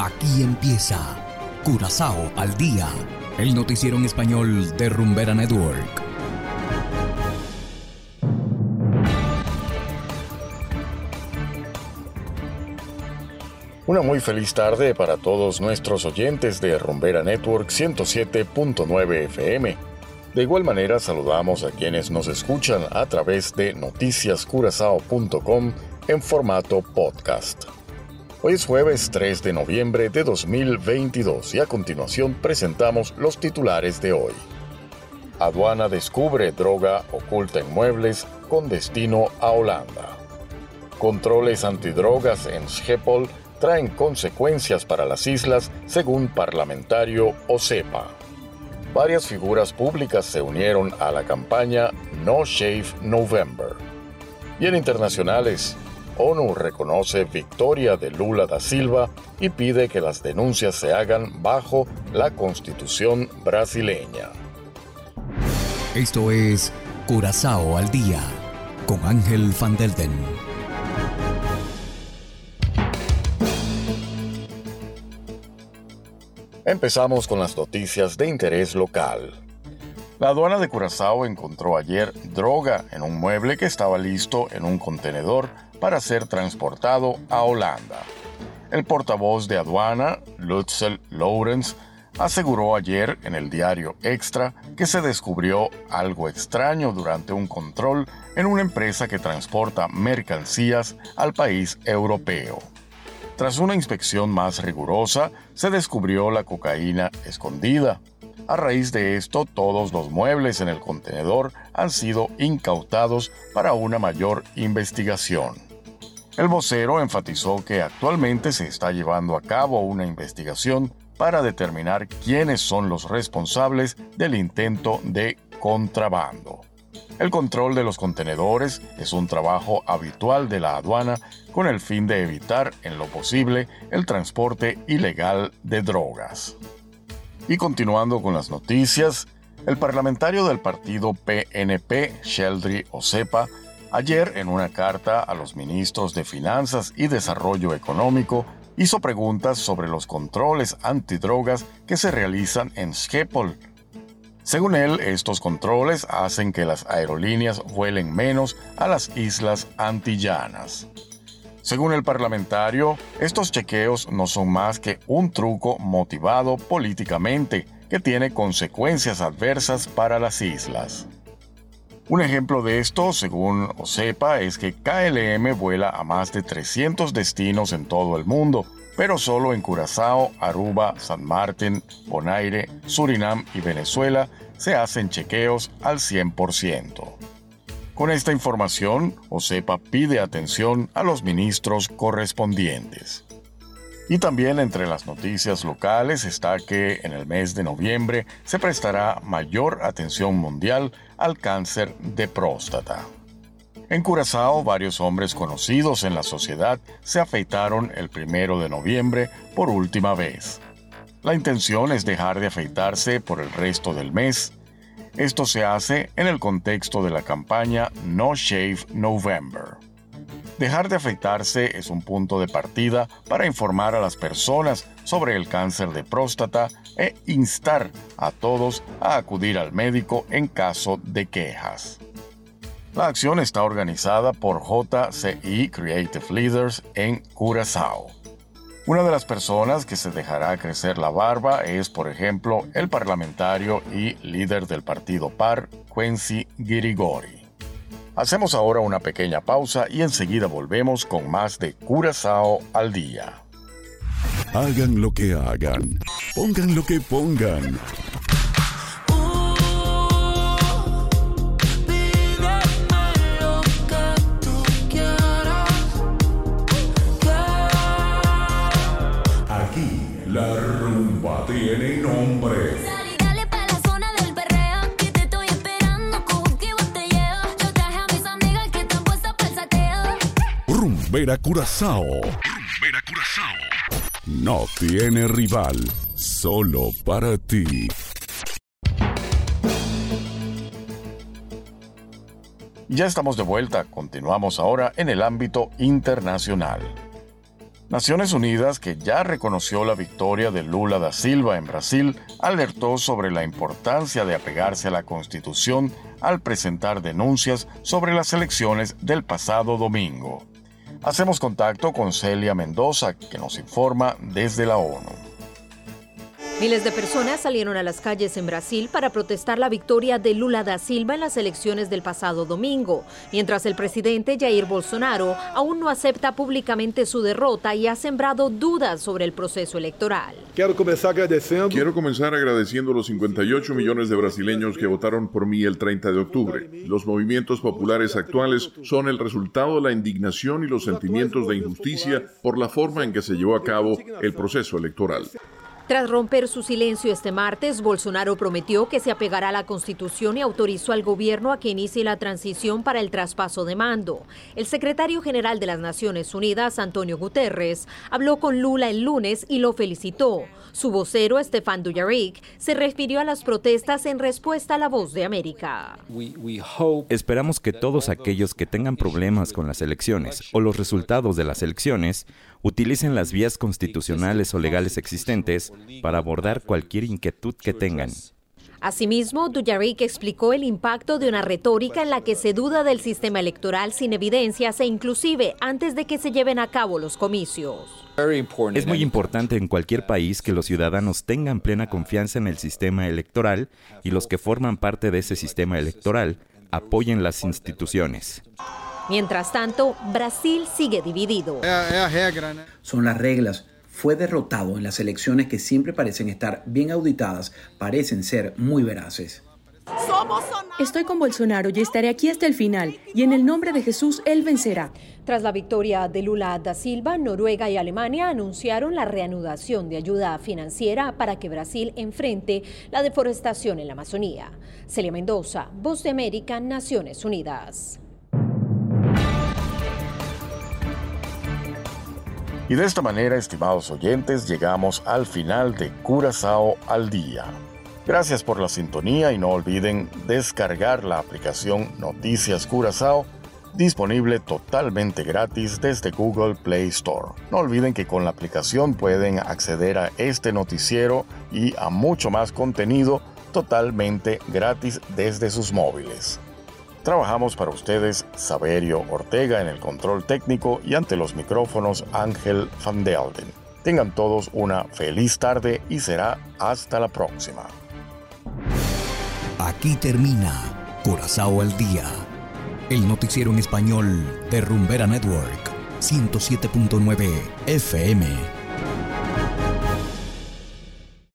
Aquí empieza Curazao al día, el noticiero en español de Rumbera Network. Una muy feliz tarde para todos nuestros oyentes de Rumbera Network 107.9 FM. De igual manera saludamos a quienes nos escuchan a través de noticiascurazao.com en formato podcast. Hoy es jueves 3 de noviembre de 2022 y a continuación presentamos los titulares de hoy. Aduana descubre droga oculta en muebles con destino a Holanda. Controles antidrogas en Schiphol traen consecuencias para las islas según parlamentario Osepa. Varias figuras públicas se unieron a la campaña No Shave November. Y en internacionales, ONU reconoce victoria de Lula da Silva y pide que las denuncias se hagan bajo la constitución brasileña. Esto es Curazao al Día con Ángel Van Delden. Empezamos con las noticias de interés local. La aduana de Curazao encontró ayer droga en un mueble que estaba listo en un contenedor para ser transportado a Holanda. El portavoz de aduana, Lutzel Lorenz, aseguró ayer en el diario Extra que se descubrió algo extraño durante un control en una empresa que transporta mercancías al país europeo. Tras una inspección más rigurosa, se descubrió la cocaína escondida. A raíz de esto, todos los muebles en el contenedor han sido incautados para una mayor investigación. El vocero enfatizó que actualmente se está llevando a cabo una investigación para determinar quiénes son los responsables del intento de contrabando. El control de los contenedores es un trabajo habitual de la aduana con el fin de evitar en lo posible el transporte ilegal de drogas. Y continuando con las noticias, el parlamentario del partido PNP, Sheldry Osepa, Ayer, en una carta a los ministros de Finanzas y Desarrollo Económico, hizo preguntas sobre los controles antidrogas que se realizan en Schiphol. Según él, estos controles hacen que las aerolíneas vuelen menos a las islas antillanas. Según el parlamentario, estos chequeos no son más que un truco motivado políticamente que tiene consecuencias adversas para las islas. Un ejemplo de esto, según OSEPA, es que KLM vuela a más de 300 destinos en todo el mundo, pero solo en Curazao, Aruba, San Martín, Bonaire, Surinam y Venezuela se hacen chequeos al 100%. Con esta información, OSEPA pide atención a los ministros correspondientes. Y también entre las noticias locales está que en el mes de noviembre se prestará mayor atención mundial al cáncer de próstata. En Curazao, varios hombres conocidos en la sociedad se afeitaron el primero de noviembre por última vez. La intención es dejar de afeitarse por el resto del mes. Esto se hace en el contexto de la campaña No Shave November. Dejar de afeitarse es un punto de partida para informar a las personas sobre el cáncer de próstata e instar a todos a acudir al médico en caso de quejas. La acción está organizada por JCI Creative Leaders en Curazao. Una de las personas que se dejará crecer la barba es, por ejemplo, el parlamentario y líder del partido PAR, Quincy Girigori. Hacemos ahora una pequeña pausa y enseguida volvemos con más de Curazao al día. Hagan lo que hagan, pongan lo que pongan. Aquí la rumba tiene nombre. Rumbera Curazao. Rumbera Curazao. No tiene rival, solo para ti. Ya estamos de vuelta, continuamos ahora en el ámbito internacional. Naciones Unidas, que ya reconoció la victoria de Lula da Silva en Brasil, alertó sobre la importancia de apegarse a la Constitución al presentar denuncias sobre las elecciones del pasado domingo. Hacemos contacto con Celia Mendoza, que nos informa desde la ONU. Miles de personas salieron a las calles en Brasil para protestar la victoria de Lula da Silva en las elecciones del pasado domingo, mientras el presidente Jair Bolsonaro aún no acepta públicamente su derrota y ha sembrado dudas sobre el proceso electoral. Quiero comenzar agradeciendo. Quiero comenzar agradeciendo a los 58 millones de brasileños que votaron por mí el 30 de octubre. Los movimientos populares actuales son el resultado de la indignación y los sentimientos de injusticia por la forma en que se llevó a cabo el proceso electoral. Tras romper su silencio este martes, Bolsonaro prometió que se apegará a la Constitución y autorizó al gobierno a que inicie la transición para el traspaso de mando. El secretario general de las Naciones Unidas, Antonio Guterres, habló con Lula el lunes y lo felicitó. Su vocero, Estefan Dujarric, se refirió a las protestas en respuesta a la voz de América. Esperamos que todos aquellos que tengan problemas con las elecciones o los resultados de las elecciones utilicen las vías constitucionales o legales existentes para abordar cualquier inquietud que tengan. Asimismo, Dujarric explicó el impacto de una retórica en la que se duda del sistema electoral sin evidencias e inclusive antes de que se lleven a cabo los comicios. Es muy importante en cualquier país que los ciudadanos tengan plena confianza en el sistema electoral y los que forman parte de ese sistema electoral apoyen las instituciones. Mientras tanto, Brasil sigue dividido. Son las reglas. Fue derrotado en las elecciones que siempre parecen estar bien auditadas, parecen ser muy veraces. Estoy con Bolsonaro y estaré aquí hasta el final, y en el nombre de Jesús Él vencerá. Tras la victoria de Lula da Silva, Noruega y Alemania anunciaron la reanudación de ayuda financiera para que Brasil enfrente la deforestación en la Amazonía. Celia Mendoza, Voz de América, Naciones Unidas. Y de esta manera, estimados oyentes, llegamos al final de Curazao al día. Gracias por la sintonía y no olviden descargar la aplicación Noticias Curazao disponible totalmente gratis desde Google Play Store. No olviden que con la aplicación pueden acceder a este noticiero y a mucho más contenido totalmente gratis desde sus móviles. Trabajamos para ustedes Saberio Ortega en el control técnico y ante los micrófonos Ángel Van Delden. Tengan todos una feliz tarde y será hasta la próxima. Aquí termina Corazao al Día, el noticiero en español de Rumbera Network, 107.9 FM.